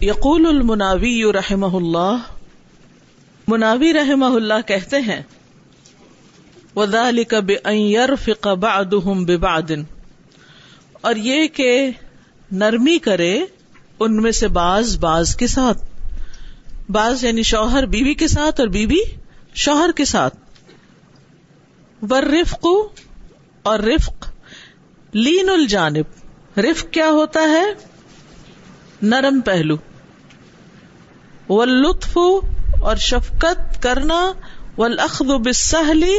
یقول المناوی رحمہ اللہ، مناوی رحمہ اللہ کہتے ہیں، وَذَلِكَ بِأَن يَرْفِقَ بَعْدُهُمْ بِبَعْدٍ۔ اور یہ کہ نرمی کرے ان میں سے باز باز کے ساتھ۔ باز یعنی شوہر بیوی کے ساتھ اور بیوی شوہر کے ساتھ۔ ورفق اور رفق، لین الجانب۔ رفق کیا ہوتا ہے؟ نرم پہلو۔ واللطف اور شفقت کرنا والاخذ بالسہلی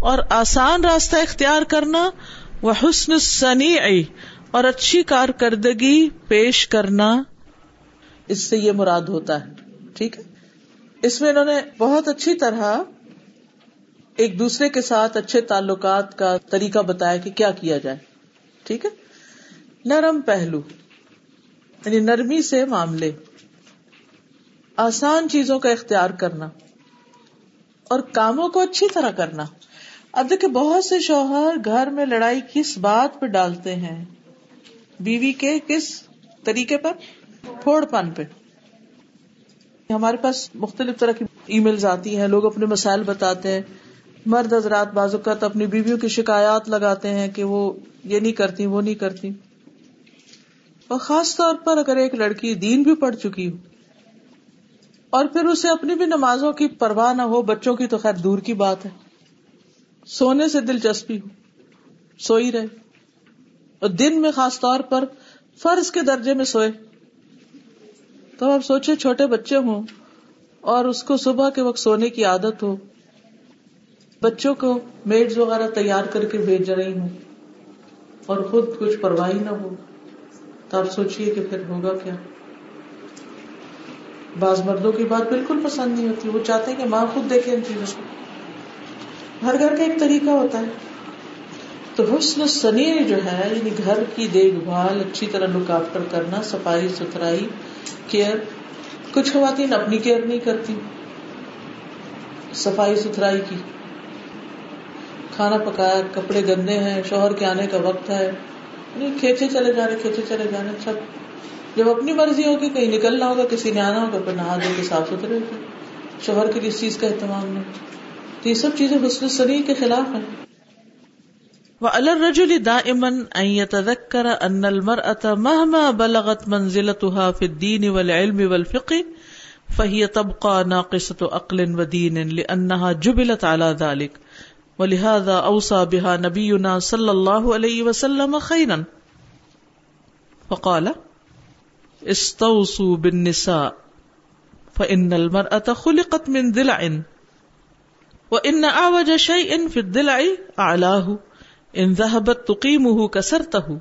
اور آسان راستہ اختیار کرنا وہ حسن سنی اور اچھی کارکردگی پیش کرنا۔ اس سے یہ مراد ہوتا ہے۔ ٹھیک ہے؟ اس میں انہوں نے بہت اچھی طرح ایک دوسرے کے ساتھ اچھے تعلقات کا طریقہ بتایا کہ کیا کیا جائے۔ ٹھیک ہے؟ نرم پہلو۔ یعنی نرمی سے معاملے۔ آسان چیزوں کا اختیار کرنا اور کاموں کو اچھی طرح کرنا۔ اب دیکھیں، بہت سے شوہر گھر میں لڑائی کس بات پہ ڈالتے ہیں؟ بیوی کے کس طریقے پر؟ پھوڑ پن پہ۔ ہمارے پاس مختلف طرح کی ای میلز آتی ہیں، لوگ اپنے مسائل بتاتے ہیں۔ مرد حضرات بعض اوقات اپنی بیویوں کی شکایات لگاتے ہیں کہ وہ یہ نہیں کرتی، وہ نہیں کرتی۔ اور خاص طور پر اگر ایک لڑکی دین بھی پڑھ چکی ہو اور پھر اسے اپنی بھی نمازوں کی پرواہ نہ ہو، بچوں کی تو خیر دور کی بات ہے۔ سونے سے دلچسپی ہو، سوئی رہے۔ اور دن میں خاص طور پر فرض کے درجے میں سوئے۔ تو آپ سوچے چھوٹے بچے ہوں اور اس کو صبح کے وقت سونے کی عادت ہو، بچوں کو میڈ وغیرہ تیار کر کے بھیج رہی ہوں اور خود کچھ پرواہی نہ ہو۔ تو آپ سوچیے کہ پھر ہوگا کیا؟ بعض مردوں کی بات بالکل پسند نہیں ہوتی، وہ چاہتے ہیں کہ ماں خود دیکھے ان چیزوں کو۔ ہر گھر کا ایک طریقہ ہوتا ہے۔ تو حسن سنی جو ہے یعنی گھر کی دیکھ بھال، اچھی طرح لک آفٹر کرنا، صفائی، ستھرائی، کیئر، کچھ خواتین اپنی کیئر نہیں کرتی، صفائی، ستھرائی کی۔ کھانا پکایا، کپڑے گندے ہیں، شوہر کے آنے کا وقت ہے۔ یعنی کھینچے چلے جانے کھینچے چلے جانے اچھا جب اپنی مرضی ہوگی، کہیں نکلنا ہوگا، کسی نے آنا ہوگا پھر نہا دے کے صاف ستھرے شوہر کے اس چیز کا اہتمام نہیں؟ تو یہ سب چیزیں حسن سنی کے خلاف ہیں۔ وعلى الرجل دائما ان يتذكر ان المرأة مهما بلغت منزلتها في الدين والعلم والفقه، فهي تبقى ناقصة عقل ودين لأنها جبلت على ذلك۔ ولهذا اوصى بها نبينا صلى الله عليه وسلم خيرا فقال استوصوا بالنساء، فإن المرأة خلقت من ضلع، وإن أعوج شيء في الضلع أعلاه ان ذهبت تقيمه كسرته،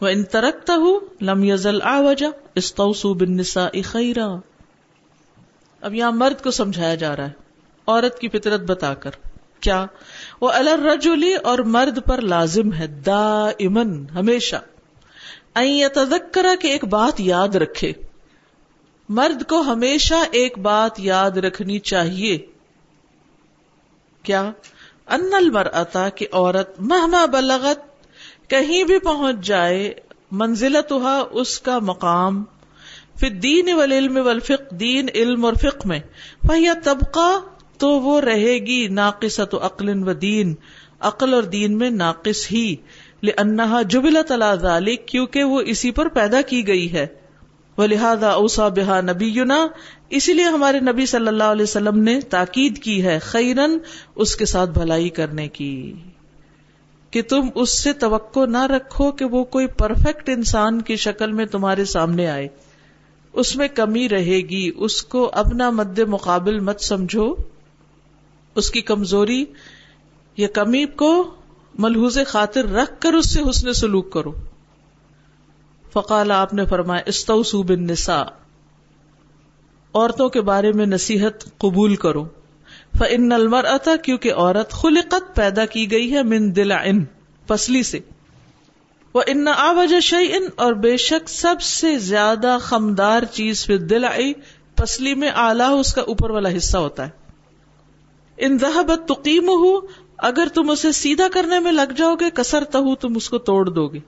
وإن تركته لم يزل أعوجا استوصوا بالنساء خيرا. اب یہاں مرد کو سمجھایا جا رہا ہے، عورت کی فطرت بتا کر۔ کیا؟ وہ الرجلی اور مرد پر لازم ہے دا امن ہمیشہ تذکرا کہ ایک بات یاد رکھے۔ مرد کو ہمیشہ ایک بات یاد رکھنی چاہیے۔ کیا؟ ان المرأتا کہ عورت مہما بلغت، کہیں بھی پہنچ جائے منزلت اس کا مقام۔ پھر دین والعلم والفق دین، علم اور فق میں۔ فہیا طبقہ تو وہ رہے گی ناقصت عقل و دین، عقل اور دین میں ناقص ہی لأنها جبلت على ذلك کیونکہ وہ اسی پر پیدا کی گئی ہے۔ ولہذا اوصى بها نبینا، اسی لیے ہمارے نبی صلی اللہ علیہ وسلم نے تاکید کی ہے خیرن اس کے ساتھ بھلائی کرنے کی۔ کہ تم اس سے توقع نہ رکھو کہ وہ کوئی پرفیکٹ انسان کی شکل میں تمہارے سامنے آئے۔ اس میں کمی رہے گی، اس کو اپنا مد مقابل مت سمجھو۔ اس کی کمزوری یا کمی کو ملحوظ خاطر رکھ کر اس سے حسن سلوک کرو۔ فقال، آپ نے فرمایا استوسو بن نسا عورتوں کے بارے میں نصیحت قبول کرو۔ فن المر اتا کیونکہ عورت خلقت پیدا کی گئی ہے، من دل ان پسلی سے۔ وہ ان آوج شعی اور بے شک سب سے زیادہ خمدار چیز پھر دل آئی پسلی میں آلہ اس کا اوپر والا حصہ ہوتا ہے۔ ان تقیم ہو اگر تم اسے سیدھا کرنے میں لگ جاؤ گے کسر تہ تم اس کو توڑ دو گے۔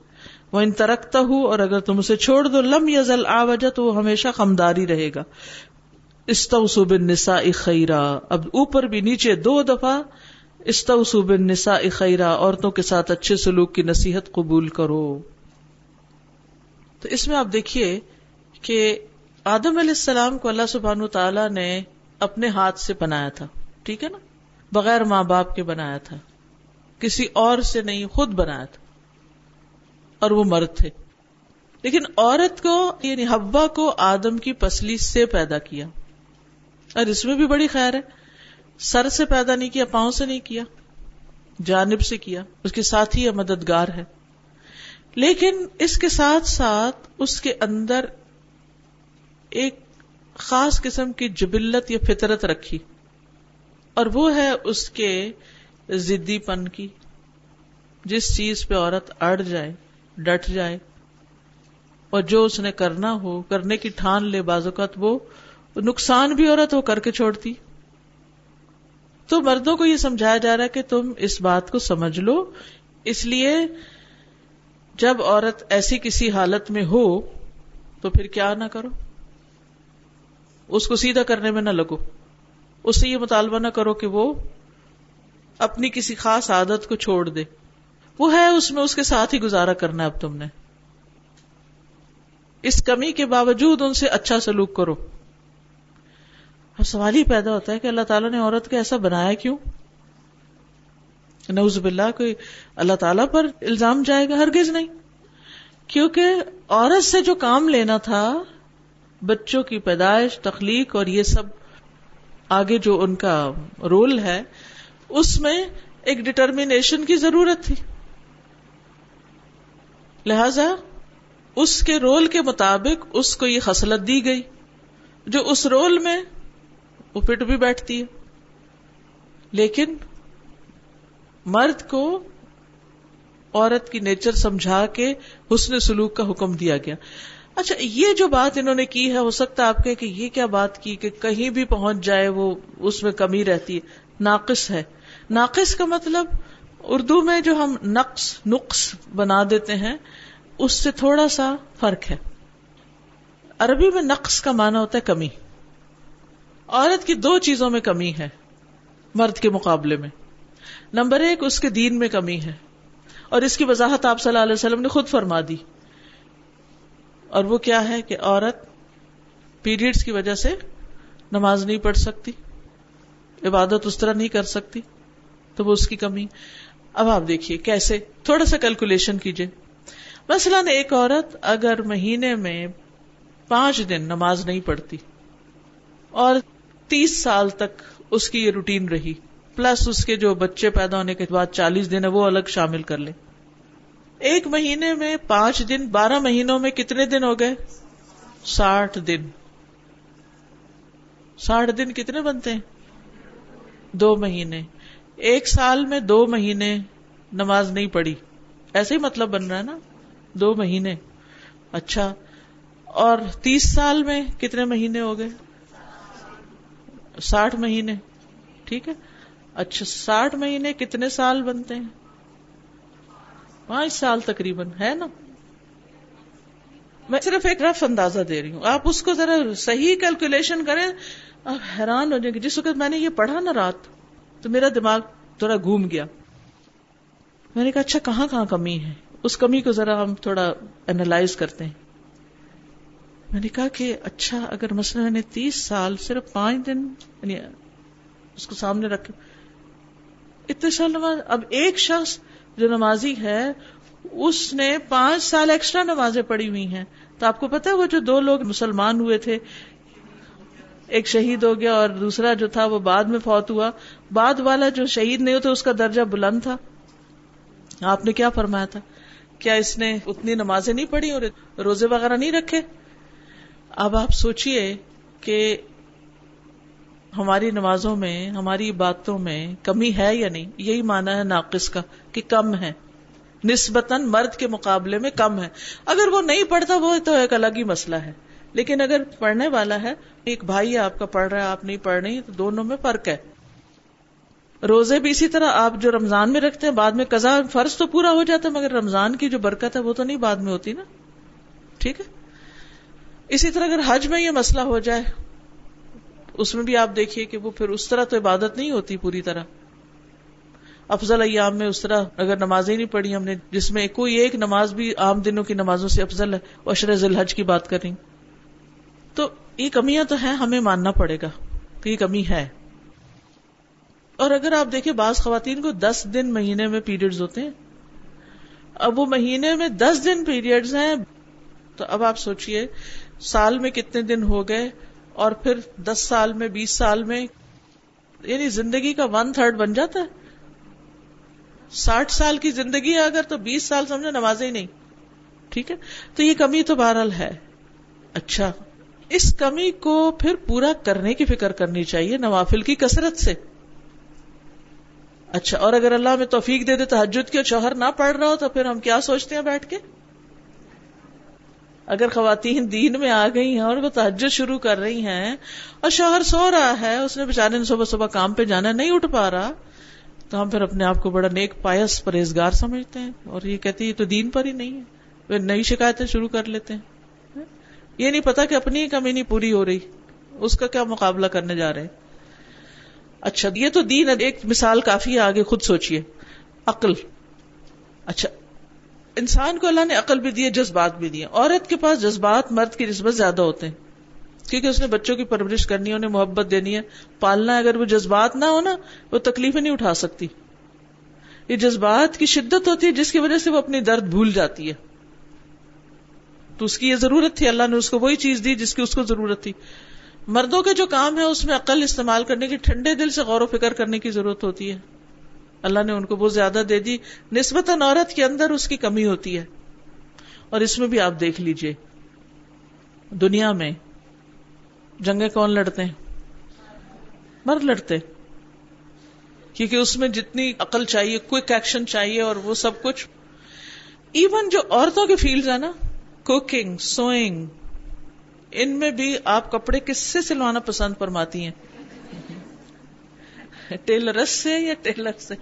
وہ ان ترکتا ہوں اور اگر تم اسے چھوڑ دو، لم یزل آ وجہ تو وہ ہمیشہ خمداری رہے گا۔ استوسوب نسا خیرا۔ اب اوپر بھی نیچے دو دفعہ استوسوب نسا خیرا، عورتوں کے ساتھ اچھے سلوک کی نصیحت قبول کرو۔ تو اس میں آپ دیکھیے کہ آدم علیہ السلام کو اللہ سبحان تعالی نے اپنے ہاتھ سے بنایا تھا۔ ٹھیک ہے نا؟ بغیر ماں باپ کے بنایا تھا۔ کسی اور سے نہیں، خود بنایا تھا۔ اور وہ مرد تھے۔ لیکن عورت کو یعنی ہبا کو آدم کی پسلی سے پیدا کیا۔ اور اس میں بھی بڑی خیر ہے۔ سر سے پیدا نہیں کیا، پاؤں سے نہیں کیا۔ جانب سے کیا۔ اس کے ساتھ ہی مددگار ہے۔ لیکن اس کے ساتھ ساتھ اس کے اندر ایک خاص قسم کی جبلت یا فطرت رکھی۔ اور وہ ہے اس کے ضدی پن کی، جس چیز پہ عورت اڑ جائے، ڈٹ جائے، اور جو اس نے کرنا ہو، کرنے کی ٹھان لے بازوقت وہ نقصان بھی عورت ہو کر کے چھوڑتی۔ تو مردوں کو یہ سمجھایا جا رہا ہے کہ تم اس بات کو سمجھ لو۔ اس لیے جب عورت ایسی کسی حالت میں ہو، تو پھر کیا نہ کرو۔ اس کو سیدھا کرنے میں نہ لگو۔ اس سے یہ مطالبہ نہ کرو کہ وہ اپنی کسی خاص عادت کو چھوڑ دے۔ وہ ہے اس میں اس کے ساتھ ہی گزارا کرنا ہے اب تم نے۔ اس کمی کے باوجود ان سے اچھا سلوک کرو۔ اب سوال ہی پیدا ہوتا ہے کہ اللہ تعالیٰ نے عورت کو ایسا بنایا کیوں؟ نوز باللہ، کوئی اللہ تعالیٰ پر الزام جائے گا؟ ہرگز نہیں۔ کیونکہ عورت سے جو کام لینا تھا، بچوں کی پیدائش، تخلیق اور یہ سب آگے جو ان کا رول ہے، اس میں ایک ڈٹرمینیشن کی ضرورت تھی۔ لہذا، اس کے رول کے مطابق اس کو یہ خصلت دی گئی، جو اس رول میں وہ پٹ بھی بیٹھتی ہے۔ لیکن، مرد کو عورت کی نیچر سمجھا کے حسن سلوک کا حکم دیا گیا۔ اچھا یہ جو بات انہوں نے کی ہے، ہو سکتا ہے آپ کہ یہ کیا بات کی کہ کہیں بھی پہنچ جائے، وہ اس میں کمی رہتی ہے۔ ناقص ہے۔ ناقص کا مطلب اردو میں جو ہم نقص نقص بنا دیتے ہیں، اس سے تھوڑا سا فرق ہے۔ عربی میں نقص کا معنی ہوتا ہے کمی۔ عورت کی دو چیزوں میں کمی ہے، مرد کے مقابلے میں۔ نمبر ایک، اس کے دین میں کمی ہے۔ اور اس کی وضاحت آپ صلی اللہ علیہ وسلم نے خود فرما دی۔ اور وہ کیا ہے کہ عورت پیریڈس کی وجہ سے نماز نہیں پڑھ سکتی، عبادت اس طرح نہیں کر سکتی، تو وہ اس کی کمی۔ اب آپ دیکھیے کیسے، تھوڑا سا کیلکولیشن کیجیے مثلاً ایک عورت اگر مہینے میں پانچ دن نماز نہیں پڑھتی اور تیس سال تک اس کی یہ روٹین رہی پلس اس کے جو بچے پیدا ہونے کے بعد چالیس دن ہے، وہ الگ شامل کر لے۔ ایک مہینے میں پانچ دن، بارہ مہینوں میں کتنے دن ہو گئے؟ ساٹھ دن۔ ساٹھ دن کتنے بنتے ہیں؟ دو مہینے۔ ایک سال میں دو مہینے نماز نہیں پڑھی۔ ایسے ہی مطلب بن رہا ہے نا؟ دو مہینے۔ اچھا۔ اور تیس سال میں کتنے مہینے ہو گئے؟ ساٹھ مہینے۔ ٹھیک ہے۔ اچھا ساٹھ مہینے کتنے سال بنتے ہیں؟ پانچ سال تقریباً، ہے نا؟ میں صرف ایک رف اندازہ دے رہی ہوں۔ آپ اس کو ذرا صحیح کیلکولیشن کریں، آپ حیران ہو جائیں گے، جس وقت میں نے یہ پڑھا نا رات، تو میرا دماغ تھوڑا گھوم گیا۔ میں نے کہا اچھا کہاں کہاں کمی ہے؟ اس کمی کو ذرا ہم تھوڑا اینالائز کرتے ہیں۔ میں نے کہا کہ اچھا اگر مسئلہ نے تیس سال صرف پانچ دن یعنی اس کو سامنے رکھے اتنے سال نماز اب ایک شخص جو نمازی ہے، اس نے پانچ سال ایکسٹرا نمازیں پڑھی ہوئی ہیں۔ تو آپ کو پتا وہ جو دو لوگ مسلمان ہوئے تھے، ایک شہید ہو گیا اور دوسرا جو تھا وہ بعد میں فوت ہوا۔ بعد والا جو شہید نہیں ہوتا، اس کا درجہ بلند تھا۔ آپ نے کیا فرمایا تھا؟ کیا اس نے اتنی نمازیں نہیں پڑھی اور روزے وغیرہ نہیں رکھے؟ اب آپ سوچئے کہ ہماری نمازوں میں، ہماری باتوں میں کمی ہے یا نہیں؟ یہی مانا ہے ناقص کا، کہ کم ہے۔ نسبتاً مرد کے مقابلے میں کم ہے۔ اگر وہ نہیں پڑھتا، وہ تو ایک الگ ہی مسئلہ ہے۔ لیکن اگر پڑھنے والا ہے، ایک بھائی آپ کا پڑھ رہا ہے، آپ نہیں پڑھ رہی، تو دونوں میں فرق ہے۔ روزے بھی اسی طرح آپ جو رمضان میں رکھتے ہیں، بعد میں قزا فرض تو پورا ہو جاتا ہے، مگر رمضان کی جو برکت ہے، وہ تو نہیں بعد میں ہوتی نا؟ ٹھیک ہے؟ اسی طرح اگر حج میں یہ مسئلہ ہو جائے اس میں بھی آپ دیکھیے کہ وہ پھر اس طرح تو عبادت نہیں ہوتی پوری طرح۔ افضل ایام میں اس طرح اگر نمازیں نہیں پڑھی ہم نے، جس میں کوئی ایک نماز بھی عام دنوں کی نمازوں سے افضل ہے اشر ذی الحج کی بات کر رہی تو یہ کمیاں تو ہیں، ہمیں ماننا پڑے گا کہ یہ کمی ہے۔ اور اگر آپ دیکھیں بعض خواتین کو دس دن مہینے میں پیریڈز ہوتے ہیں۔ اب وہ مہینے میں دس دن پیریڈز ہیں۔ تو اب آپ سوچئے، سال میں کتنے دن ہو گئے؟ اور پھر دس سال میں، بیس سال میں یعنی زندگی کا ون تھرڈ بن جاتا ہے۔ ساٹھ سال کی زندگی ہے اگر تو بیس سال سمجھو نماز ہی نہیں۔ ٹھیک ہے؟ تو یہ کمی تو بہرحال ہے۔ اچھا۔ اس کمی کو پھر پورا کرنے کی فکر کرنی چاہیے نوافل کی کثرت سے۔ اچھا۔ اور اگر اللہ میں توفیق دے دے تو حجت کے شوہر نہ پڑھ رہا ہو تو پھر ہم کیا سوچتے ہیں بیٹھ کے؟ اگر خواتین دین میں آ گئی ہیں اور وہ تحجد شروع کر رہی ہیں اور شوہر سو رہا ہے، اس نے بےچارے نے صبح صبح کام پہ جانا نہیں اٹھ پا رہا، تو ہم پھر اپنے آپ کو بڑا نیک پایس پرہیزگار سمجھتے ہیں اور یہ کہتی ہے تو دین پر ہی نہیں ہے، وہ نئی شکایتیں شروع کر لیتے ہیں۔ یہ نہیں پتا کہ اپنی کمی نہیں پوری ہو رہی، اس کا کیا مقابلہ کرنے جا رہے۔ اچھا یہ تو دین ایک مثال کافی ہے، آگے خود سوچیے عقل۔ اچھا انسان کو اللہ نے عقل بھی دی ہے، جذبات بھی دیے عورت کے پاس جذبات مرد کی نسبت زیادہ ہوتے ہیں۔ کیونکہ اس نے بچوں کی پرورش کرنی ہے، انہیں محبت دینی ہے۔ پالنا ہے اگر وہ جذبات نہ ہو نا، وہ تکلیفیں نہیں اٹھا سکتی۔ یہ جذبات کی شدت ہوتی ہے، جس کی وجہ سے وہ اپنی درد بھول جاتی ہے۔ تو اس کی یہ ضرورت تھی، اللہ نے اس کو وہی چیز دی جس کی اس کو ضرورت تھی۔ مردوں کے جو کام ہے اس میں عقل استعمال کرنے کی، ٹھنڈے دل سے غور و فکر کرنے کی ضرورت ہوتی ہے۔ اللہ نے ان کو بہت زیادہ دے دی نسبت عورت کے اندر اس کی کمی ہوتی ہے اور اس میں بھی آپ دیکھ لیجیے دنیا میں جنگیں کون لڑتے ہیں مرد لڑتے کیونکہ اس میں جتنی عقل چاہیے کوئک ایکشن چاہیے اور وہ سب کچھ ایون جو عورتوں کے فیلڈ ہے نا، کوکنگ، سوئنگ، ان میں بھی آپ کپڑے کس سے سلوانا پسند فرماتی ہیں؟ ٹیلرس سے یا ٹیلر سے؟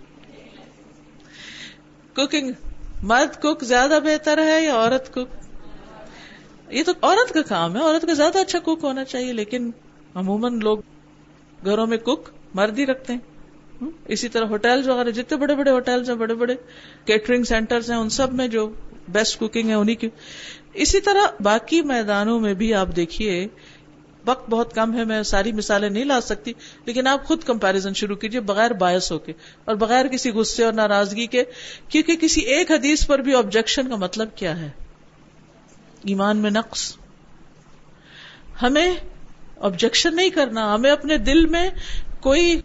کوکنگ مرد کوک زیادہ بہتر ہے یا عورت کوک یہ تو عورت کا کام ہے، عورت کا زیادہ اچھا کوک ہونا چاہیے، لیکن عموماً لوگ گھروں میں کوک مرد ہی رکھتے ہیں۔ اسی طرح ہوٹل وغیرہ، جتنے بڑے بڑے ہوٹل ہیں، بڑے بڑے کیٹرنگ سینٹر ہیں، ان سب میں جو بیسٹ کوکنگ ہے انہیں کی۔ اسی طرح باقی میدانوں میں بھی آپ دیکھیے وقت بہت کم ہے، میں ساری مثالیں نہیں لا سکتی، لیکن آپ خود کمپیرزن شروع کیجیے بغیر باعث ہو کے اور بغیر کسی غصے اور ناراضگی کے، کیونکہ کسی ایک حدیث پر بھی آبجیکشن کا مطلب کیا ہے؟ ایمان میں نقص۔ ہمیں آبجیکشن نہیں کرنا، ہمیں اپنے دل میں کوئی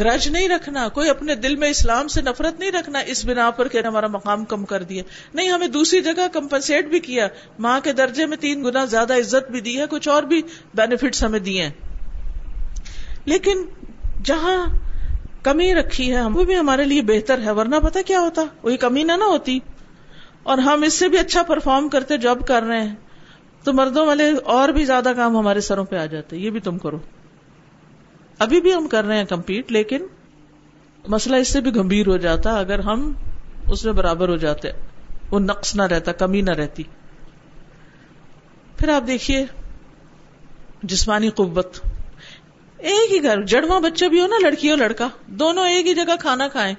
گرج نہیں رکھنا، کوئی اپنے دل میں اسلام سے نفرت نہیں رکھنا، اس بنا پر کہ ہمارا مقام کم کر دیا۔ نہیں، ہمیں دوسری جگہ کمپنسیٹ بھی کیا۔ ماں کے درجے میں تین گنا زیادہ عزت بھی دی ہے، کچھ اور بھی بینیفٹس ہمیں دیے لیکن جہاں کمی رکھی ہے وہ بھی ہمارے لیے بہتر ہے، ورنہ پتا کیا ہوتا؟ وہی کمی نہ نہ ہوتی۔ اور ہم اس سے بھی اچھا پرفارم کرتے جاب کر رہے ہیں۔ تو مردوں والے اور بھی زیادہ کام ہمارے سروں پہ آ جاتے، یہ بھی تم کرو۔ ابھی بھی ہم کر رہے ہیں کمپیٹ، لیکن مسئلہ اس سے بھی گمبھیر ہو جاتا اگر ہم اس میں برابر ہو جاتے، وہ نقص نہ رہتا، کمی نہ رہتی۔ پھر آپ دیکھیے، جسمانی قوت۔ ایک ہی گھر، جڑواں بچے بھی ہو نا، لڑکی ہو لڑکا، دونوں ایک ہی جگہ کھانا کھائیں۔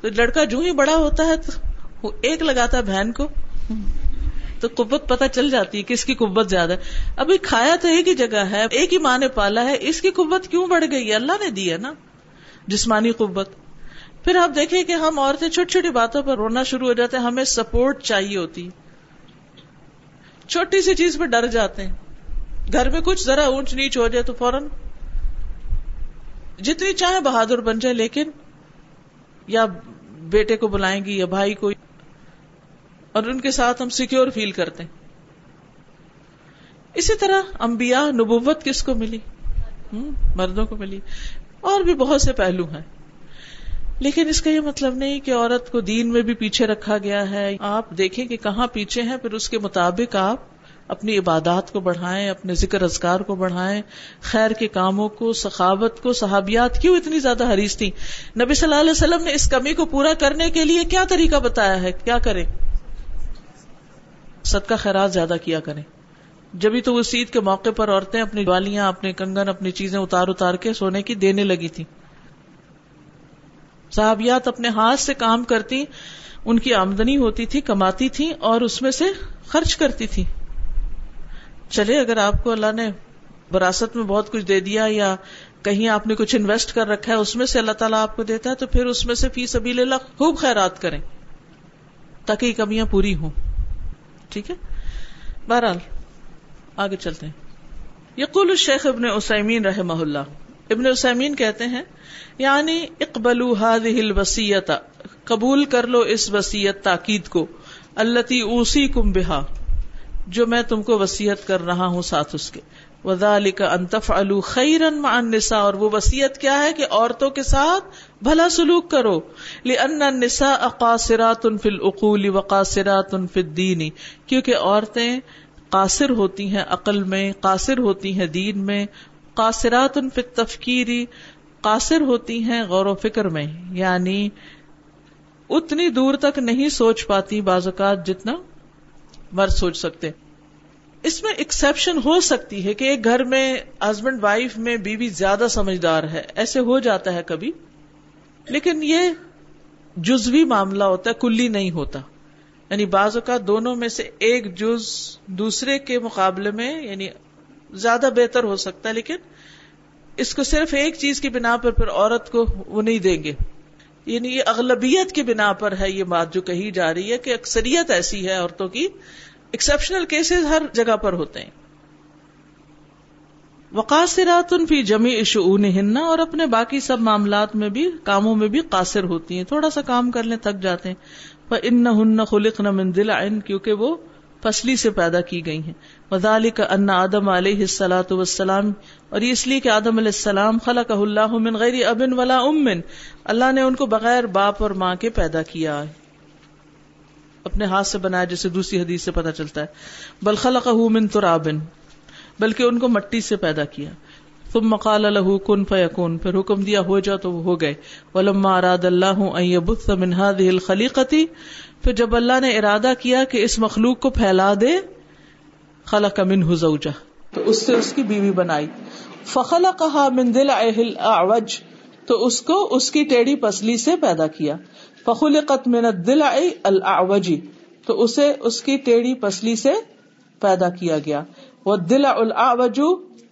تو لڑکا جو ہی بڑا ہوتا ہے تو وہ ایک لگاتا ہے بہن کو۔ تو قوت پتہ چل جاتی ہے کس کی قوت زیادہ ہے۔ ابھی کھایا تو ایک ہی جگہ ہے، ایک ہی ماں نے پالا ہے، اس کی قوت کیوں بڑھ گئی ہے؟ اللہ نے دی ہے نا، جسمانی قوت۔ پھر آپ دیکھیں کہ ہم عورتیں چھوٹی چھوٹی باتوں پر رونا شروع ہو جاتے ہیں، ہمیں سپورٹ چاہیے ہوتی۔ چھوٹی سی چیز پہ ڈر جاتے ہیں۔ گھر میں کچھ ذرا اونچ نیچ ہو جائے تو فوراً۔ جتنی چاہے بہادر بن جائے لیکن یا بیٹے کو بلائیں گی یا بھائی کو۔ اور ان کے ساتھ ہم سیکیور فیل کرتے ہیں۔ اسی طرح انبیاء نبوت کس کو ملی؟ مردوں کو ملی۔ اور بھی بہت سے پہلو ہیں۔ لیکن اس کا یہ مطلب نہیں کہ عورت کو دین میں بھی پیچھے رکھا گیا ہے۔ آپ دیکھیں کہ کہاں پیچھے ہیں، پھر اس کے مطابق آپ اپنی عبادات کو بڑھائیں، اپنے ذکر اذکار کو بڑھائیں۔ خیر کے کاموں کو، سخاوت کو، صحابیات کیوں اتنی زیادہ حریص تھی نبی صلی اللہ علیہ وسلم نے اس کمی کو پورا کرنے کے لیے کیا طریقہ بتایا ہے؟ کیا کریں صدقہ خیرات زیادہ کیا کریں۔ جبھی تو اس عید کے موقع پر عورتیں اپنی والیاں اپنے کنگن، اپنی چیزیں اتار اتار کے سونے کی دینے لگی تھی صحابیات اپنے ہاتھ سے کام کرتی، ان کی آمدنی ہوتی تھی، کماتی تھی اور اس میں سے خرچ کرتی تھی۔ چلے، اگر آپ کو اللہ نے وراثت میں بہت کچھ دے دیا یا کہیں آپ نے کچھ انویسٹ کر رکھا ہے، اس میں سے اللہ تعالیٰ آپ کو دیتا ہے، تو پھر اس میں سے فی سبیل اللہ خوب خیرات کریں تاکہ یہ کمیاں پوری ہوں۔ ٹھیک ہے؟ بہرحال، آگے چلتے ہیں۔ یقول الشیخ ابن اسمین رحمہ اللہ۔ ابن اسمین کہتے ہیں یعنی اقبل الوسیت قبول کر لو اس وسیعت تاکید کو اللہ اوسی کم بہا، جو میں تم کو وسیعت کر رہا ہوں ساتھ اس کے۔ وزال کا انتف خیرن نسا اور وہ وسیعت کیا ہے کہ عورتوں کے ساتھ بھلا سلوک کرو۔ لسا اقاصرات فل اقول وقاصرات فی الدین کیونکہ عورتیں قاصر ہوتی ہیں عقل میں، قاصر ہوتی ہیں دین میں۔ قاصرات فی تفکیری قاصر ہوتی ہیں غور و فکر میں۔ یعنی اتنی دور تک نہیں سوچ پاتی بعض اوقات جتنا مرد سوچ سکتے۔ اس میں ایکسپشن ہو سکتی ہے کہ ایک گھر میں ہسبینڈ وائف میں بیوی زیادہ سمجھدار ہے۔ ایسے ہو جاتا ہے کبھی۔ لیکن یہ جزوی معاملہ ہوتا ہے، کلی نہیں ہوتا۔ یعنی بعض اوقات دونوں میں سے ایک جز دوسرے کے مقابلے میں یعنی زیادہ بہتر ہو سکتا ہے، لیکن اس کو صرف ایک چیز کی بنا پر پھر عورت کو وہ نہیں دیں گے۔ یعنی یہ اغلبیت کی بنا پر ہے، یہ بات جو کہی جا رہی ہے کہ اکثریت ایسی ہے عورتوں کی۔ ایکسپشنل کیسز ہر جگہ پر ہوتے ہیں۔ وقاصرات فی جمی شؤونہن اور اپنے باقی سب معاملات میں بھی، کاموں میں بھی قاصر ہوتی ہیں۔ تھوڑا سا کام کر لیں تک جاتے ہیں۔ فَإِنَّهُنَّ خُلِقْنَ مِن ضِلْعٍ، کیونکہ وہ فصلی سے پیدا کی گئی ہیں۔ وذالک ان آدم علیہ الصلات والسلام۔ اور یہ اس لیے کہ آدم علیہ السلام خلقہ اللہ من غیر ابن ولا ام۔ اللہ نے ان کو بغیر باپ اور ماں کے پیدا کیا۔ اپنے ہاتھ سے بنایا جیسے دوسری حدیث سے پتا چلتا ہے۔ بل خلقہ من تراب۔ بلکہ ان کو مٹی سے پیدا کیا۔ ثم قال له كن فيكون، پھر حکم دیا ہو جا تو وہ ہو گئے۔ ولما اراد الله ان يبث من پھر جب اللہ نے ارادہ کیا کہ اس مخلوق کو پھیلا دے، خلق منه زوجہ۔ تو اس سے اس کی بیوی بنائی۔ فخلقها من ضلع الاعوج، تو اس کو اس کی ٹیڑھی پسلی سے پیدا کیا۔ فخلقت من الضلع الاعوج، تو اسے اس کی ٹیڑھی پسلی سے پیدا کیا گیا۔ وہ دل الاعوج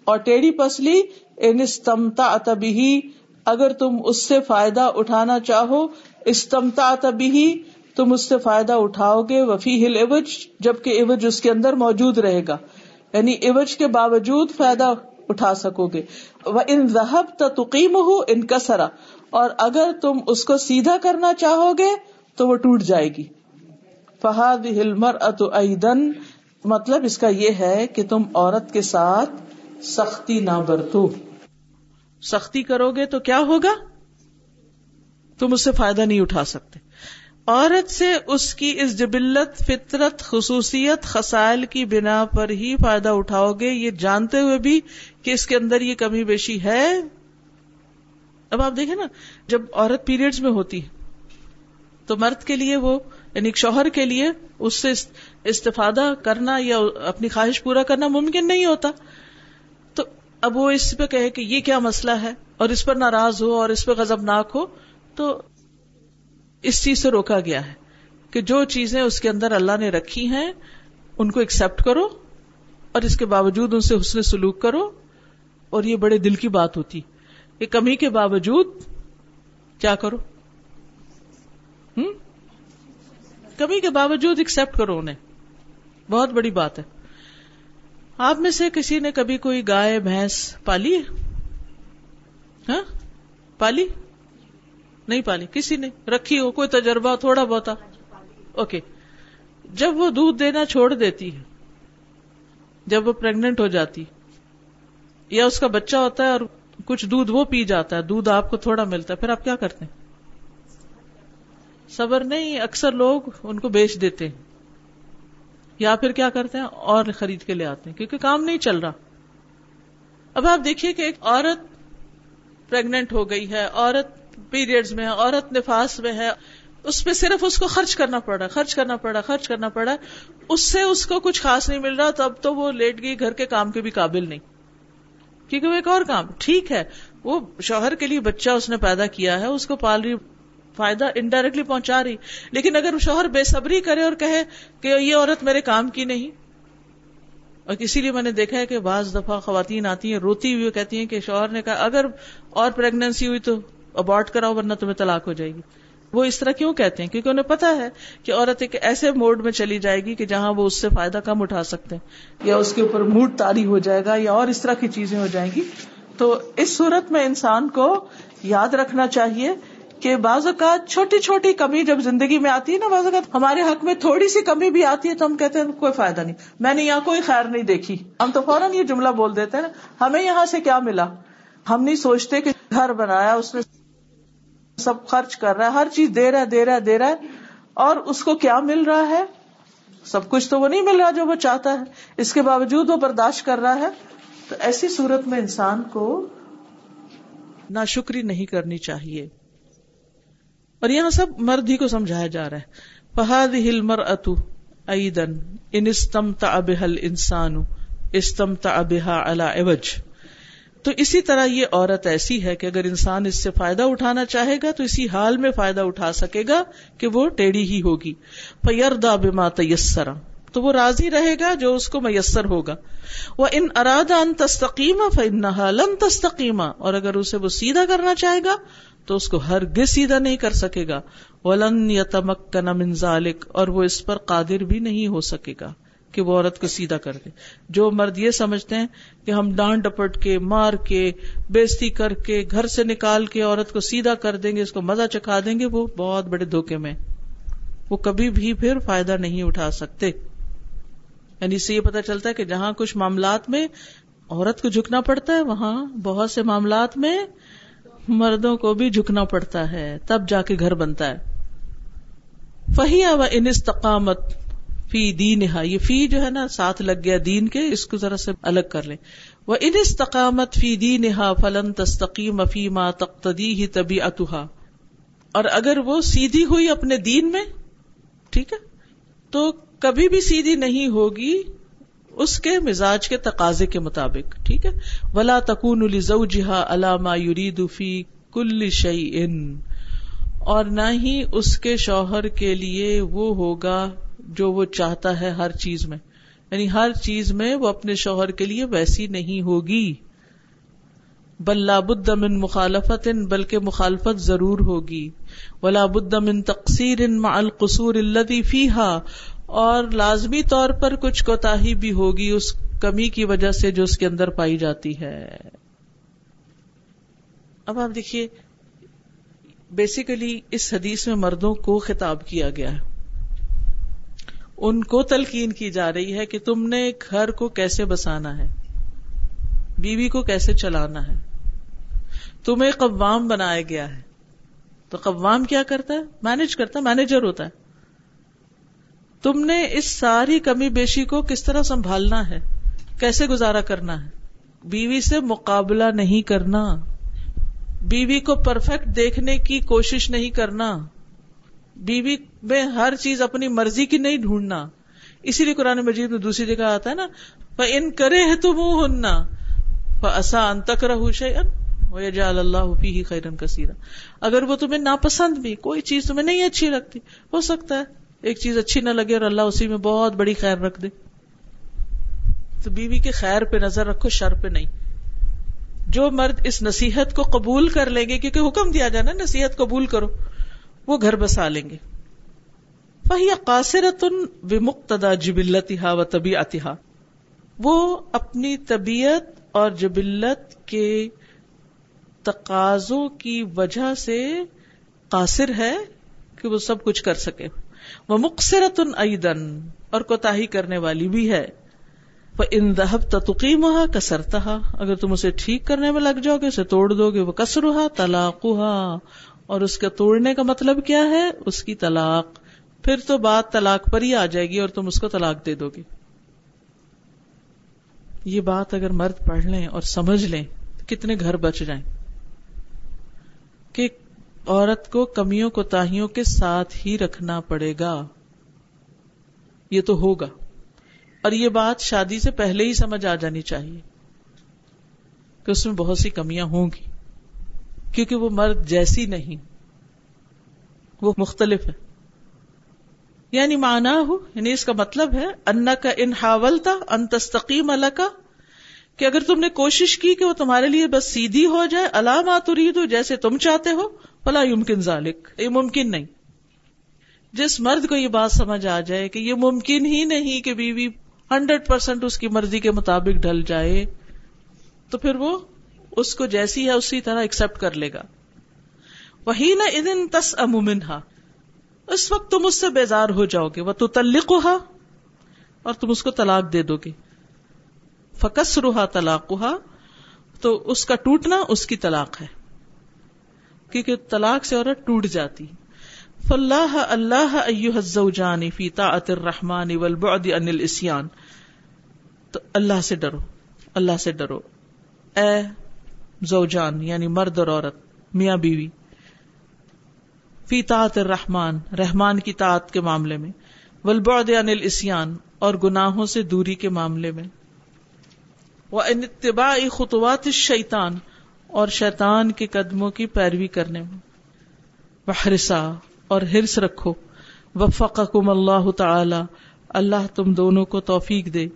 اور ٹیڑھی پسلی، ان استمتعت به، اگر تم اس سے فائدہ اٹھانا چاہو، استمتعت به، تم اس سے فائدہ اٹھاؤ گے وفی ہل ایوج جبکہ ایوج اس کے اندر موجود رہے گا۔ یعنی ایوج کے باوجود فائدہ اٹھا سکو گے۔ وہ ان ذہب تقیم ہو ان کسرا اور اگر تم اس کو سیدھا کرنا چاہو گے، تو وہ ٹوٹ جائے گی۔ فہاد ہلمر اتن مطلب اس کا یہ ہے کہ تم عورت کے ساتھ سختی نہ برتو۔ سختی کرو گے تو کیا ہوگا؟ تم اس سے فائدہ نہیں اٹھا سکتے۔ عورت سے اس کی اس جبلت، فطرت، خصوصیت، خسائل کی بنا پر ہی فائدہ اٹھاؤ گے۔ یہ جانتے ہوئے بھی کہ اس کے اندر یہ کمی بیشی ہے۔ اب آپ دیکھیں نا، جب عورت پیریڈز میں ہوتی ہے تو مرد کے لیے وہ یعنی شوہر کے لیے اس سے استفادہ کرنا یا اپنی خواہش پورا کرنا ممکن نہیں ہوتا۔ تو اب وہ اس پہ کہے کہ یہ کیا مسئلہ ہے اور اس پر ناراض ہو اور اس پہ غضبناک ہو، تو اس چیز سے روکا گیا ہے کہ جو چیزیں اس کے اندر اللہ نے رکھی ہیں، ان کو ایکسپٹ کرو اور اس کے باوجود ان سے حسن سلوک کرو اور یہ بڑے دل کی بات ہوتی۔ کہ کمی کے باوجود کیا کرو؟ کمی کے باوجود ایکسپٹ کرو انہیں۔ بہت بڑی بات ہے۔ آپ میں سے کسی نے کبھی کوئی گائے، بھینس پالی ہاں؟ پالی؟ نہیں پالی۔ کسی نے؟ رکھی ہو، کوئی تجربہ، تھوڑا بہت۔ اوکے۔ جب وہ دودھ دینا چھوڑ دیتی ہے، جب وہ پریگنٹ ہو جاتی یا اس کا بچہ ہوتا ہے اور کچھ دودھ وہ پی جاتا ہے، دودھ آپ کو تھوڑا ملتا ہے، پھر آپ کیا کرتے ہیں؟ صبر نہیں، اکثر لوگ ان کو بیچ دیتے ہیں۔ یا پھر کیا کرتے ہیں؟ اور خرید کے لے آتے ہیں، کیونکہ کام نہیں چل رہا۔ اب آپ دیکھیے کہ ایک عورت پریگنٹ ہو گئی ہے، عورت پیریڈز میں ہے، عورت نفاس میں ہے۔ اس پہ صرف اس کو خرچ کرنا پڑ رہا، خرچ کرنا پڑ رہا، خرچ کرنا پڑ رہا۔ اس سے اس کو کچھ خاص نہیں مل رہا، تو اب تو وہ لیٹ گئی، گھر کے کام کے بھی قابل نہیں۔ کیونکہ وہ ایک اور کام، ٹھیک ہے، وہ شوہر کے لیے بچہ اس نے پیدا کیا ہے، اس کو پال رہی فائدہ انڈائریکٹلی پہنچا رہی۔ لیکن اگر شوہر بے صبری کرے اور کہے کہ یہ عورت میرے کام کی نہیں، اور اسی لیے میں نے دیکھا ہے کہ بعض دفعہ خواتین آتی ہیں، روتی ہوئی کہتی ہیں کہ شوہر نے کہا، اگر اور پریگنینسی ہوئی تو ابارٹ کراؤ ورنہ تمہیں طلاق ہو جائے گی۔ وہ اس طرح کیوں کہتے ہیں؟ کیونکہ انہیں پتا ہے کہ عورت ایک ایسے موڈ میں چلی جائے گی کہ جہاں وہ اس سے فائدہ کم اٹھا سکتے ہیں، یا اس کے اوپر موڈ تاری ہو جائے گا، یا اور اس طرح کی چیزیں ہو جائیں گی۔ تو اس صورت میں انسان کو یاد رکھنا چاہیے کہ بعض اوقات چھوٹی چھوٹی کمی جب زندگی میں آتی ہے نا، بعض اوقات ہمارے حق میں تھوڑی سی کمی بھی آتی ہے تو ہم کہتے ہیں کوئی فائدہ نہیں۔ میں نے یہاں کوئی خیر نہیں دیکھی۔ ہم تو فوراً یہ جملہ بول دیتے ہیں نا ہمیں یہاں سے کیا ملا؟ ہم نہیں سوچتے کہ گھر بنایا، اس نے سب خرچ کر رہا ہے، ہر چیز دے رہا ہے، دے رہا ہے، دے رہا ہے۔ اور اس کو کیا مل رہا ہے؟ سب کچھ تو وہ نہیں مل رہا جو وہ چاہتا ہے۔ اس کے باوجود وہ برداشت کر رہا ہے۔ تو ایسی صورت میں انسان کو نا شکری نہیں کرنی چاہیے۔ اور یہاں سب مرد ہی کو سمجھایا جا رہا ہے۔ فہاد ہل مر اتو ایدن ان استم تبل انسان استم تبہا اللہ اوج تو اسی طرح یہ عورت ایسی ہے کہ اگر انسان اس سے فائدہ اٹھانا چاہے گا تو اسی حال میں فائدہ اٹھا سکے گا کہ وہ ٹیڑھی ہی ہوگی۔ فیردا بما تیسرا تو وہ راضی رہے گا جو اس کو میسر ہوگا۔ وہ ان ارادہ ان تستقیم فنحا لن تستقیما اور اگر اسے وہ سیدھا کرنا چاہے گا تو اس کو ہر گز سیدھا نہیں کر سکے گا۔ ولن یا تمک ذالک اور وہ اس پر قادر بھی نہیں ہو سکے گا کہ وہ عورت کو سیدھا کر دے۔ جو مرد یہ سمجھتے ہیں کہ ہم ڈانٹ ڈپٹ کے، مار کے، بےزتی کر کے، گھر سے نکال کے عورت کو سیدھا کر دیں گے، اس کو مزہ چکھا دیں گے، وہ بہت بڑے دھوکے میں وہ کبھی بھی پھر فائدہ نہیں اٹھا سکتے۔ یعنی اس سے یہ پتا چلتا ہے کہ جہاں کچھ معاملات میں عورت کو جھکنا پڑتا ہے، وہاں بہت سے معاملات میں مردوں کو بھی جھکنا پڑتا ہے، تب جا کے گھر بنتا ہے۔ فہیا و انستقامت فی دین یہ فی جو ہے نا، ساتھ لگ گیا دین کے، اس کو ذرا سے الگ کر لیں۔ وہ ان استقامت فی دین فلن تستقیم فی ما تقتدی ہی طبی اور اگر وہ سیدھی ہوئی اپنے دین میں، ٹھیک ہے، تو کبھی بھی سیدھی نہیں ہوگی۔ اس کے مزاج کے تقاضے کے مطابق، ٹھیک ہے؟ ولا تکون الزوجہ علامہ یرید فی کل شعی ان اور نہ ہی اس کے شوہر کے لیے وہ ہوگا جو وہ چاہتا ہے ہر چیز میں۔ یعنی ہر چیز میں وہ اپنے شوہر کے لیے ویسی نہیں ہوگی۔ بل من مخالفت ان بلکہ مخالفت ضرور ہوگی۔ ولا بد من تقسیر مع القصور الذي فيها۔ اور لازمی طور پر کچھ کوتا بھی ہوگی اس کمی کی وجہ سے جو اس کے اندر پائی جاتی ہے۔ اب آپ دیکھیے بیسیکلی اس حدیث میں مردوں کو خطاب کیا گیا ہے۔ ان کو تلقین کی جا رہی ہے کہ تم نے گھر کو کیسے بسانا ہے؟ بیوی کو کیسے چلانا ہے؟ تمہیں قوام بنایا گیا ہے۔ تو قوام کیا کرتا ہے؟ مینج کرتا ہے، مینیجر ہوتا ہے۔ تم نے اس ساری کمی بیشی کو کس طرح سنبھالنا ہے؟ کیسے گزارا کرنا ہے؟ بیوی سے مقابلہ نہیں کرنا۔ بیوی کو پرفیکٹ دیکھنے کی کوشش نہیں کرنا۔ بیوی میں ہر چیز اپنی مرضی کی نہیں ڈھونڈنا۔ اسی لیے قرآن مجید میں دوسری جگہ آتا ہے نا ان کرے ہے تو منہ ہننا آسان تک جال اللہ ہی خیرن کثیرا اگر وہ تمہیں ناپسند بھی، کوئی چیز تمہیں نہیں اچھی لگتی، ہو سکتا ہے۔ ایک چیز اچھی نہ لگے اور اللہ اسی میں بہت بڑی خیر رکھ دے۔ تو بیوی کے خیر پہ نظر رکھو، شر پہ نہیں۔ جو مرد اس نصیحت کو قبول کر لیں گے، کیونکہ حکم دیا جانا نصیحت قبول کرو، وہ گھر بسا لیں گے۔ وہی قاصرتن بمقتدا جبلتها و طبیعتها وہ اپنی طبیعت اور جبلت کے تقاضوں کی وجہ سے قاصر ہے کہ وہ سب کچھ کر سکے۔ وہ مقصرت ایدن، اور کوتا کرنے والی بھی ہے۔ وہ ان دہب تقیم کسرتا اگر تم اسے ٹھیک کرنے میں لگ جاؤ گے، اسے توڑ دو گے۔ وہ کسرا طلاق اور اس کے توڑنے کا مطلب کیا ہے؟ اس کی طلاق۔ پھر تو بات طلاق پر ہی آ جائے گی اور تم اس کو طلاق دے دو گے۔ یہ بات اگر مرد پڑھ لیں اور سمجھ لیں تو کتنے گھر بچ جائیں۔ عورت کو کمیوں کو تاہیوں کے ساتھ ہی رکھنا پڑے گا۔ یہ تو ہوگا۔ اور یہ بات شادی سے پہلے ہی سمجھ آ جانی چاہیے کہ اس میں بہت سی کمیاں ہوں گی۔ کیونکہ وہ مرد جیسی نہیں، وہ مختلف ہے۔ یعنی مانا ہو یعنی اس کا مطلب ہے ان کا ان حاولتا ان تستقیم اللہ کا کہ اگر تم نے کوشش کی کہ وہ تمہارے لیے بس سیدھی ہو جائے علامات ہو جیسے تم چاہتے ہو فلا یمکن ذالک یہ ممکن نہیں۔ جس مرد کو یہ بات سمجھ آ جائے کہ یہ ممکن ہی نہیں کہ بیوی ہنڈریڈ پرسینٹ اس کی مرضی کے مطابق ڈھل جائے، تو پھر وہ اس کو جیسی ہے اسی طرح ایکسپٹ کر لے گا۔ وہی نہ ادن تس امنہا اس وقت تم اس سے بیزار ہو جاؤ گے۔ وہ تو تلق اور تم اس کو طلاق دے دو گے۔ فکس روحا طلاق تو اس کا ٹوٹنا اس کی طلاق ہے۔ کیونکہ طلاق سے عورت ٹوٹ جاتی فلاح اللہ الزوجان فی طاعت الرحمن والبعد عن الاسیان۔ تو اللہ سے ڈرو، اللہ سے ڈرو۔ اے زوجان یعنی مرد اور عورت، میاں بیوی، فی طاعت الرحمن، رحمان کی طاعت کے معاملے میں۔ والبعد عن الاسیان، اور گناہوں سے دوری کے معاملے میں۔ وہ اتباع خطوات الشیطان اور شیطان کے قدموں کی پیروی کرنے میں۔ بحرسا اور ہرس رکھو۔ وفقکم اللہ تعالی اللہ تم دونوں کو توفیق دے۔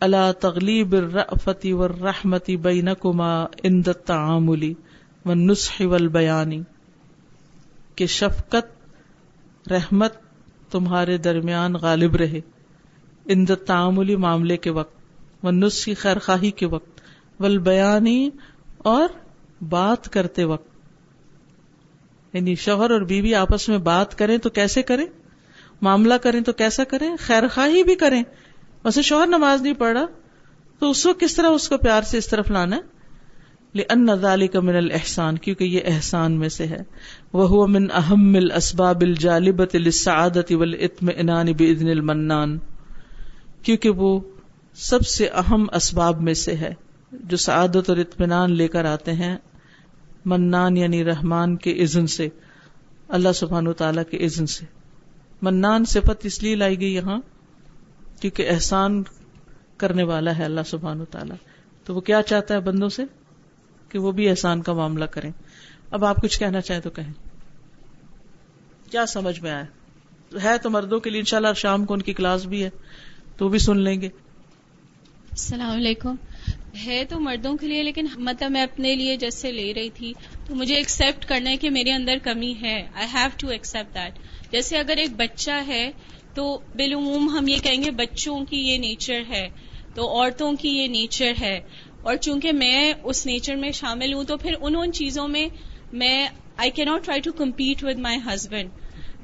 اللہ تغلیب الرأفتی والرحمتی بینکما اند التعاملی والنصح والبیانی کہ شفقت، رحمت تمہارے درمیان غالب رہے۔ اند التعاملی معاملے کے وقت والنصح خیرخواہی کے وقت۔ والبیانی اور بات کرتے وقت یعنی شوہر اور بیوی آپس میں بات کریں تو کیسے کریں؟ معاملہ کریں تو کیسا کریں؟ خیر خواہی بھی کریں۔ ویسے شوہر نماز نہیں پڑھ رہا، تو اس وقت کس طرح اس کو پیار سے اس طرف لانا ہے؟ ان کا من الحسان کیونکہ یہ احسان میں سے ہے۔ وہ من اہم الاسباب الجالبت للسعادت والاطمئنان باذن المنان، کیونکہ وہ سب سے اہم اسباب میں سے ہے۔ جو سعادت اور اطمینان لے کر آتے ہیں، منان یعنی رحمان کے عزن سے، اللہ سبحان تعالی کے عزن سے۔ منان صفت اس لیے لائی گئی یہاں کیونکہ احسان کرنے والا ہے اللہ سبحان و تعالیٰ تو وہ کیا چاہتا ہے بندوں سے؟ کہ وہ بھی احسان کا معاملہ کریں۔ اب آپ کچھ کہنا چاہیں تو کہیں۔ کیا سمجھ میں آئے ہے تو مردوں کے لیے انشاءاللہ شام کو ان کی کلاس بھی ہے، تو وہ بھی سن لیں گے۔ السلام علیکم۔ ہے تو مردوں کے لیے، لیکن مطلب میں اپنے لیے جیسے لے رہی تھی۔ تو مجھے ایکسپٹ کرنا ہے کہ میرے اندر کمی ہے۔ I have to accept that جیسے اگر ایک بچہ ہے، تو بالعموم ہم یہ کہیں گے بچوں کی یہ نیچر ہے، تو عورتوں کی یہ نیچر ہے۔ اور چونکہ میں اس نیچر میں شامل ہوں، تو پھر ان ان چیزوں میں میں آئی کی not try to compete with my husband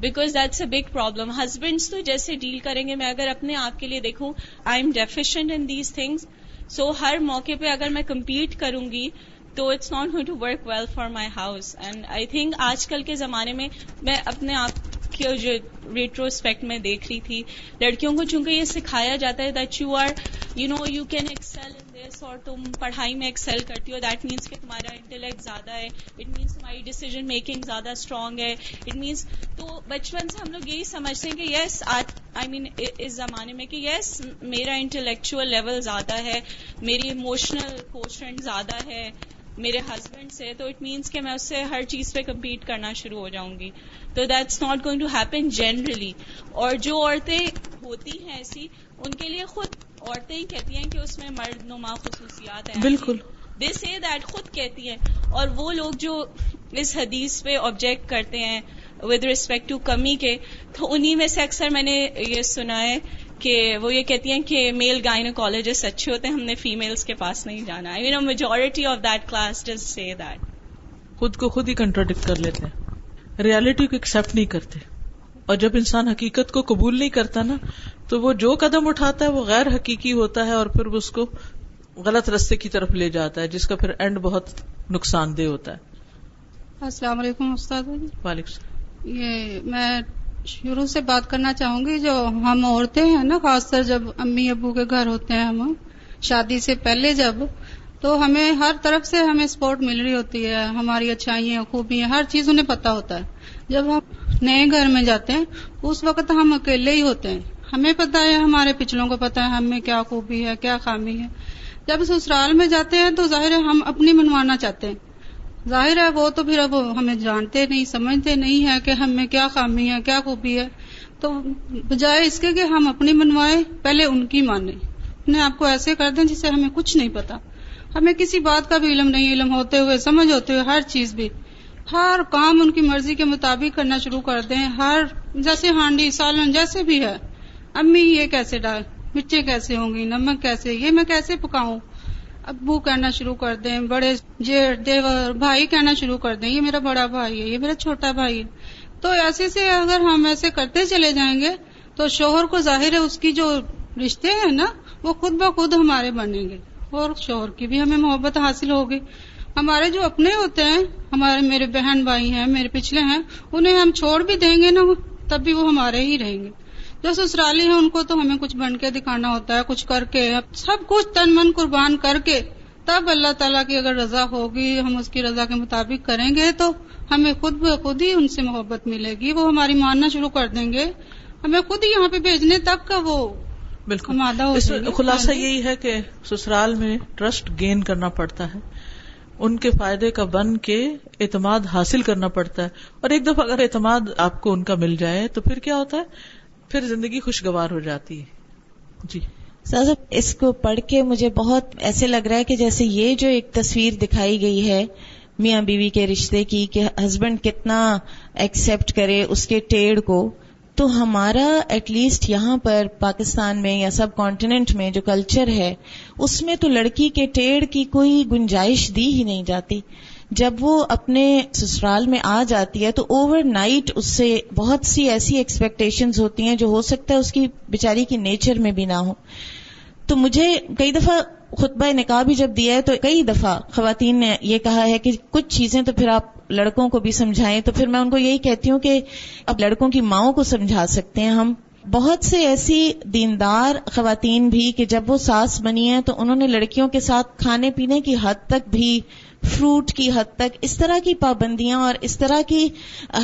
because that's a big problem husbands تو جیسے ڈیل کریں گے، میں اگر اپنے آپ کے لیے دیکھوں I am deficient in these things so ہر موقع پہ اگر میں کمپیٹ کروں گی تو it's not going to work well for my house and I think آج کل کے زمانے میں میں اپنے آپ کے جو ریٹروسپیکٹ میں دیکھ رہی تھی، لڑکیوں کو چونکہ یہ سکھایا جاتا ہے that you are you know you can excel in اور تم پڑھائی میں ایکسل کرتی ہو دیٹ مینس کہ تمہارا انٹلیکٹ زیادہ ہے. اٹ مینس تمہاری ڈیسیزن میکنگ زیادہ اسٹرانگ ہے. اٹ مینس تو بچپن سے ہم لوگ یہی سمجھتے ہیں کہ یس آئی مین اس زمانے میں کہ یس میرا انٹلیکچوئل لیول زیادہ ہے. میری اموشنل کوشنٹ زیادہ ہے. میرے ہسبینڈ سے. تو اٹ مینس کہ میں اس سے ہر چیز پہ کمپیٹ کرنا شروع ہو جاؤں گی. تو that's not going to happen generally اور جو عورتیں ہوتی ہیں ایسی، ان کے لیے خود عورتیں ہی کہتی ہیں کہ اس میں مرد نما خصوصیات ہیں۔ بالکل۔ دے سی دیٹ خود کہتی ہیں۔ اور وہ لوگ جو اس حدیث پہ آبجیکٹ کرتے ہیں ود ریسپیکٹ ٹو کمی کے تو انہیں میں سے اکثر میں نے یہ سنا ہے کہ وہ یہ کہتی ہیں کہ میل گائنوکالوجسٹ اچھے ہوتے ہیں ہم نے فیمیلس کے پاس نہیں جانا۔ I mean majority of that class does سے دیٹ خود کو خود ہی کنٹروڈکٹ کر لیتے ہیں۔ ریالٹی کو ایکسپٹ نہیں کرتے۔ اور جب انسان حقیقت کو قبول نہیں کرتا نا تو وہ جو قدم اٹھاتا ہے وہ غیر حقیقی ہوتا ہے اور پھر وہ اس کو غلط رستے کی طرف لے جاتا ہے جس کا پھر اینڈ بہت نقصان دہ ہوتا ہے۔ السلام علیکم استاد وعلیکم السلام۔ یہ میں شروع سے بات کرنا چاہوں گی جو ہم عورتیں ہیں نا خاص طر جب امی ابو کے گھر ہوتے ہیں ہم شادی سے پہلے جب تو ہمیں ہر طرف سے ہمیں سپورٹ مل رہی ہوتی ہے ہماری اچھائیاں خوبیاں ہر چیز انہیں پتا ہوتا ہے۔ جب ہم نئے گھر میں جاتے ہیں، اس وقت ہم اکیلے ہی ہوتے ہیں۔ ہمیں پتا ہے، ہمارے پچھلوں کو پتا ہے ہمیں کیا خوبی ہے، کیا خامی ہے۔ جب سسرال میں جاتے ہیں تو ظاہر ہے ہم اپنی منوانا چاہتے ہیں۔ ظاہر ہے وہ تو پھر اب ہمیں جانتے نہیں، سمجھتے نہیں ہے کہ ہمیں کیا خامی ہے، کیا خوبی ہے۔ تو بجائے اس کے کہ ہم اپنی منوائیں پہلے ان کی مانیں۔ اپنے آپ کو ایسے کر دیں جسے ہمیں کچھ نہیں پتا ہمیں کسی بات کا بھی علم نہیں، علم ہوتے ہوئے، سمجھ ہوتے ہوئے ہر چیز بھی۔ ہر کام ان کی مرضی کے مطابق کرنا شروع کر دیں۔ ہر جیسے ہانڈی، سالن جیسے بھی ہے۔ امی یہ کیسے ڈال مچے کیسے ہوں گی، نمک کیسے، یہ میں کیسے پکاؤں؟ ابو کہنا شروع کر دیں، بڑے جیٹ دیور بھائی کہنا شروع کر دیں۔ یہ میرا بڑا بھائی ہے، یہ میرا چھوٹا بھائی ہے۔ تو ایسے سے اگر ہم ایسے کرتے چلے جائیں گے، تو شوہر کو ظاہر ہے اس کی جو رشتے ہیں نا، وہ خود بخود ہمارے بنیں گے۔ اور شوہر کی بھی ہمیں محبت حاصل ہوگی۔ ہمارے جو اپنے ہوتے ہیں ہمارے میرے بہن بھائی ہیں میرے پچھلے ہیں انہیں ہم چھوڑ بھی دیں گے نا تب بھی وہ ہمارے ہی رہیں گے۔ جو سسرالی ہیں ان کو تو ہمیں کچھ بن کے دکھانا ہوتا ہے کچھ کر کے سب کچھ تن من قربان کر کے تب اللہ تعالیٰ کی اگر رضا ہوگی ہم اس کی رضا کے مطابق کریں گے تو ہمیں خود خود ہی ان سے محبت ملے گی۔ وہ ہماری ماننا شروع کر دیں گے۔ ہمیں خود ہی یہاں پہ بھیجنے تک کا وہ بالکل۔ خلاصہ۔ یہی ہے کہ سسرال میں ٹرسٹ گین کرنا پڑتا ہے۔ ان کے فائدے کا بن کے اعتماد حاصل کرنا پڑتا ہے۔ اور ایک دفعہ اگر اعتماد آپ کو ان کا مل جائے تو پھر کیا ہوتا ہے؟ پھر زندگی خوشگوار ہو جاتی ہے۔ جی۔ صاحب اس کو پڑھ کے مجھے بہت ایسے لگ رہا ہے کہ جیسے یہ جو ایک تصویر دکھائی گئی ہے میاں بیوی کے رشتے کی کہ ہسبینڈ کتنا ایکسپٹ کرے اس کے ٹیڑھ کو۔ تو ہمارا ایٹ لیسٹ یہاں پر پاکستان میں یا سب کانٹیننٹ میں جو کلچر ہے، اس میں تو لڑکی کے ٹیڑھ کی کوئی گنجائش دی ہی نہیں جاتی۔ جب وہ اپنے سسرال میں آ جاتی ہے تو اوور نائٹ اس سے بہت سی ایسی ایکسپیکٹیشن ہوتی ہیں جو ہو سکتا ہے اس کی بیچاری کی نیچر میں بھی نہ ہو تو مجھے کئی دفعہ خطبہ نکاح بھی جب دیا ہے تو کئی دفعہ خواتین نے یہ کہا ہے کہ کچھ چیزیں تو پھر آپ لڑکوں کو بھی سمجھائیں تو پھر میں ان کو یہی کہتی ہوں کہ اب لڑکوں کی ماؤں کو سمجھا سکتے ہیں ہم۔ بہت سے ایسی دیندار خواتین بھی کہ جب وہ ساس بنی ہیں تو انہوں نے لڑکیوں کے ساتھ کھانے پینے کی حد تک بھی، فروٹ کی حد تک، اس طرح کی پابندیاں اور اس طرح کی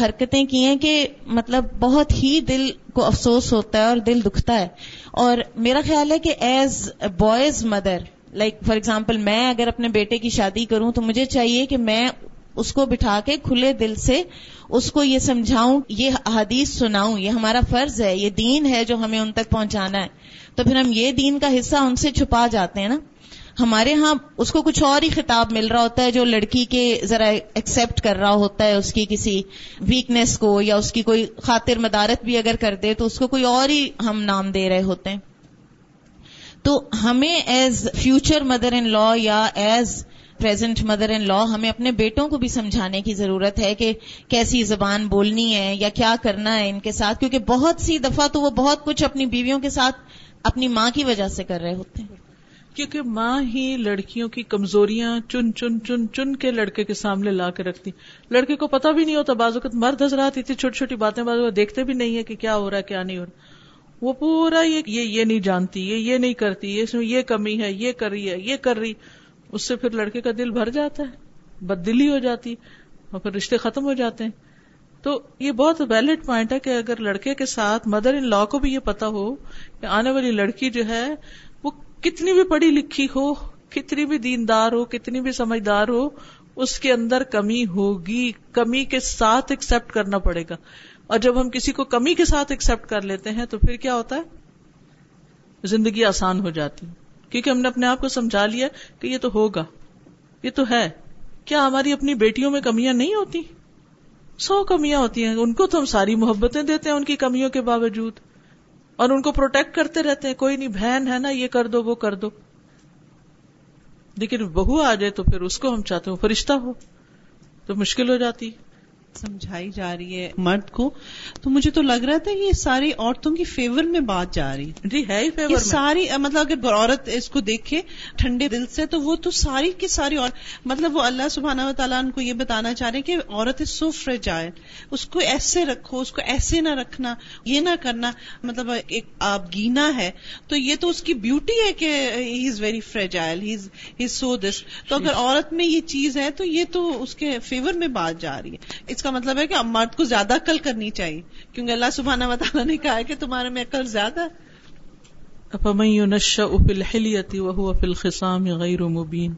حرکتیں کی ہیں کہ مطلب بہت ہی دل کو افسوس ہوتا ہے اور دل دکھتا ہے۔ اور میرا خیال ہے کہ as boys mother like for example میں اگر اپنے بیٹے کی شادی کروں تو مجھے چاہیے کہ میں اس کو بٹھا کے کھلے دل سے اس کو یہ سمجھاؤں، یہ حدیث سناؤں، یہ ہمارا فرض ہے، یہ دین ہے جو ہمیں ان تک پہنچانا ہے۔ تو پھر ہم یہ دین کا حصہ ان سے چھپا جاتے ہیں نا۔ ہمارے ہاں اس کو کچھ اور ہی خطاب مل رہا ہوتا ہے جو لڑکی کے ذرا ایکسپٹ کر رہا ہوتا ہے اس کی کسی ویکنیس کو یا اس کی کوئی خاطر مدارت بھی اگر کر دے تو اس کو کوئی اور ہی ہم نام دے رہے ہوتے ہیں۔ تو ہمیں as future mother in law یا as present mother in law ہمیں اپنے بیٹوں کو بھی سمجھانے کی ضرورت ہے کہ کیسی زبان بولنی ہے یا کیا کرنا ہے ان کے ساتھ، کیونکہ بہت سی دفعہ تو وہ بہت کچھ اپنی بیویوں کے ساتھ اپنی ماں کی وجہ سے کر رہے ہوتے ہیں۔ کیونکہ ماں ہی لڑکیوں کی کمزوریاں چن چن چن چن کے لڑکے کے سامنے لا کے رکھتی۔ لڑکے کو پتا بھی نہیں ہوتا، بعض اوقات مرد حضرات اتنی چھوٹی چھوٹی باتیں بعض دیکھتے بھی نہیں ہے کہ کیا ہو رہا ہے، کیا نہیں ہو رہا۔ وہ پورا یہ یہ, یہ نہیں جانتی یہ یہ نہیں کرتی یہ یہ کمی ہے یہ کر رہی ہے یہ کر رہی اس سے پھر لڑکے کا دل بھر جاتا ہے بد دلی ہو جاتی اور پھر رشتے ختم ہو جاتے ہیں۔ تو یہ بہت ویلڈ پوائنٹ ہے کہ اگر لڑکے کے ساتھ مدر ان لا کو بھی یہ پتا ہو کہ آنے والی لڑکی جو ہے وہ کتنی بھی پڑھی لکھی ہو کتنی بھی دیندار ہو کتنی بھی سمجھدار ہو اس کے اندر کمی ہوگی کمی کے ساتھ ایکسپٹ کرنا پڑے گا۔ اور جب ہم کسی کو کمی کے ساتھ ایکسپٹ کر لیتے ہیں تو پھر کیا ہوتا ہے؟ زندگی آسان ہو جاتی کیونکہ ہم نے اپنے آپ کو سمجھا لیا کہ یہ تو ہوگا۔ یہ تو ہے۔ کیا ہماری اپنی بیٹیوں میں کمیاں نہیں ہوتی؟ سو کمیاں ہوتی ہیں۔ ان کو تو ہم ساری محبتیں دیتے ہیں ان کی کمیوں کے باوجود۔ اور ان کو پروٹیکٹ کرتے رہتے ہیں۔ کوئی نہیں، بہن ہے نا، یہ کر دو، وہ کر دو۔ لیکن بہو آ جائے تو پھر اس کو ہم چاہتے ہیں فرشتہ ہو۔ تو مشکل ہو جاتی۔ سمجھائی جا رہی ہے مرد کو تو مجھے تو لگ رہا تھا یہ ساری عورتوں کی فیور میں بات جا رہی ہے۔ جی ہے ہی فیور ساری مطلب اگر عورت اس کو دیکھے ٹھنڈے دل سے تو وہ تو ساری کی ساری اور مطلب وہ اللہ سبحانہ و تعالیٰ ان کو یہ بتانا چاہ رہے ہیں کہ عورت سو فرجائل اس کو ایسے رکھو اس کو ایسے نہ رکھنا یہ نہ کرنا مطلب ایک آپ گینا ہے۔ تو یہ تو اس کی بیوٹی ہے کہ ہی از ویری فرجائل ہی از سو دس تو اگر عورت میں یہ چیز ہے تو یہ تو اس کے فیور میں بات جا رہی ہے۔ اس کا مطلب ہے کہ مرد کو زیادہ عقل کرنی چاہیے۔ کیونکہ اللہ سبحانہ و تعالیٰ نے کہا ہے کہ تمہارے میں عقل زیادہ ہے۔ افمن ينشأ في الحلیة وهو في الخصام غیر مبین۔